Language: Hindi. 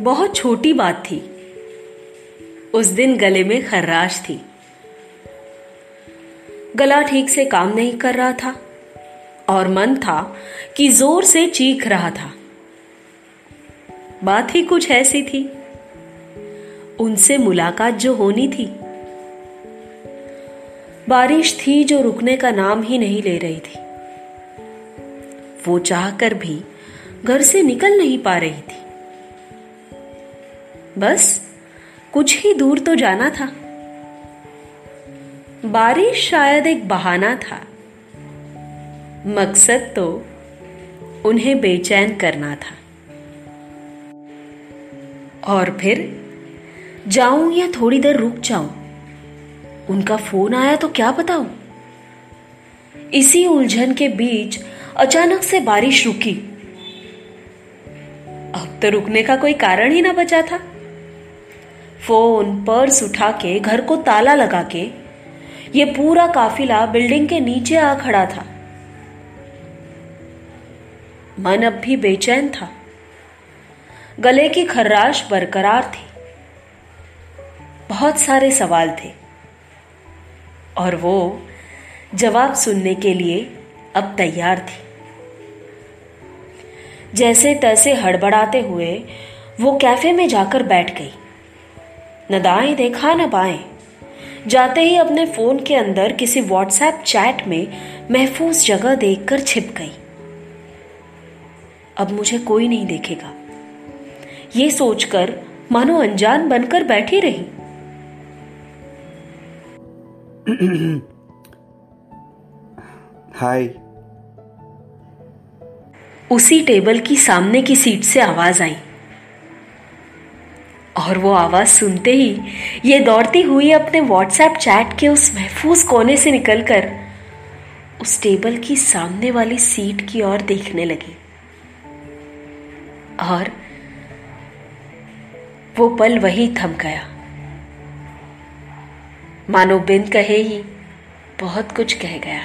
बहुत छोटी बात थी। उस दिन गले में खर्राश थी। गला ठीक से काम नहीं कर रहा था और मन था कि ज़ोर से चीख रहा था। बात ही कुछ ऐसी थी। उनसे मुलाकात जो होनी थी। बारिश थी जो रुकने का नाम ही नहीं ले रही थी। वो चाहकर भी घर से निकल नहीं पा रही थी। बस कुछ ही दूर तो जाना था। बारिश शायद एक बहाना था। मकसद तो उन्हें बेचैन करना था। और फिर, जाऊँ या थोड़ी देर रुक जाऊँ, उनका फ़ोन आया तो क्या बताऊँ? इसी उलझन के बीच अचानक से बारिश रुकी। अब तो रुकने का कोई कारण ही ना बचा था। फ़ोन पर्स उठा के घर को ताला लगा के ये पूरा काफिला बिल्डिंग के नीचे आ खड़ा था। मन अब भी बेचैन था। गले की खर्राश बरकरार थी। बहुत सारे सवाल थे। और वो जवाब सुनने के लिए अब तैयार थी। जैसे तैसे हड़बड़ाते हुए वो कैफ़े में जाकर बैठ गई। न दाएँ देखा न बाएँ। जाते ही अपने फ़ोन के अंदर किसी व्हाट्सएप चैट में महफूज जगह देखकर छिप गई। अब मुझे कोई नहीं देखेगा। ये सोचकर मानो अनजान बनकर बैठी रही। हाय। उसी टेबल की सामने की सीट से आवाज़ आई। और वो आवाज़ सुनते ही, ये दौड़ती हुई अपने व्हाट्सएप चैट के उस महफूज कोने से निकलकर, उस टेबल की सामने वाली सीट की ओर देखने लगी। और वो पल वही थम गया। मानो बिन कहे ही, बहुत कुछ कह गया।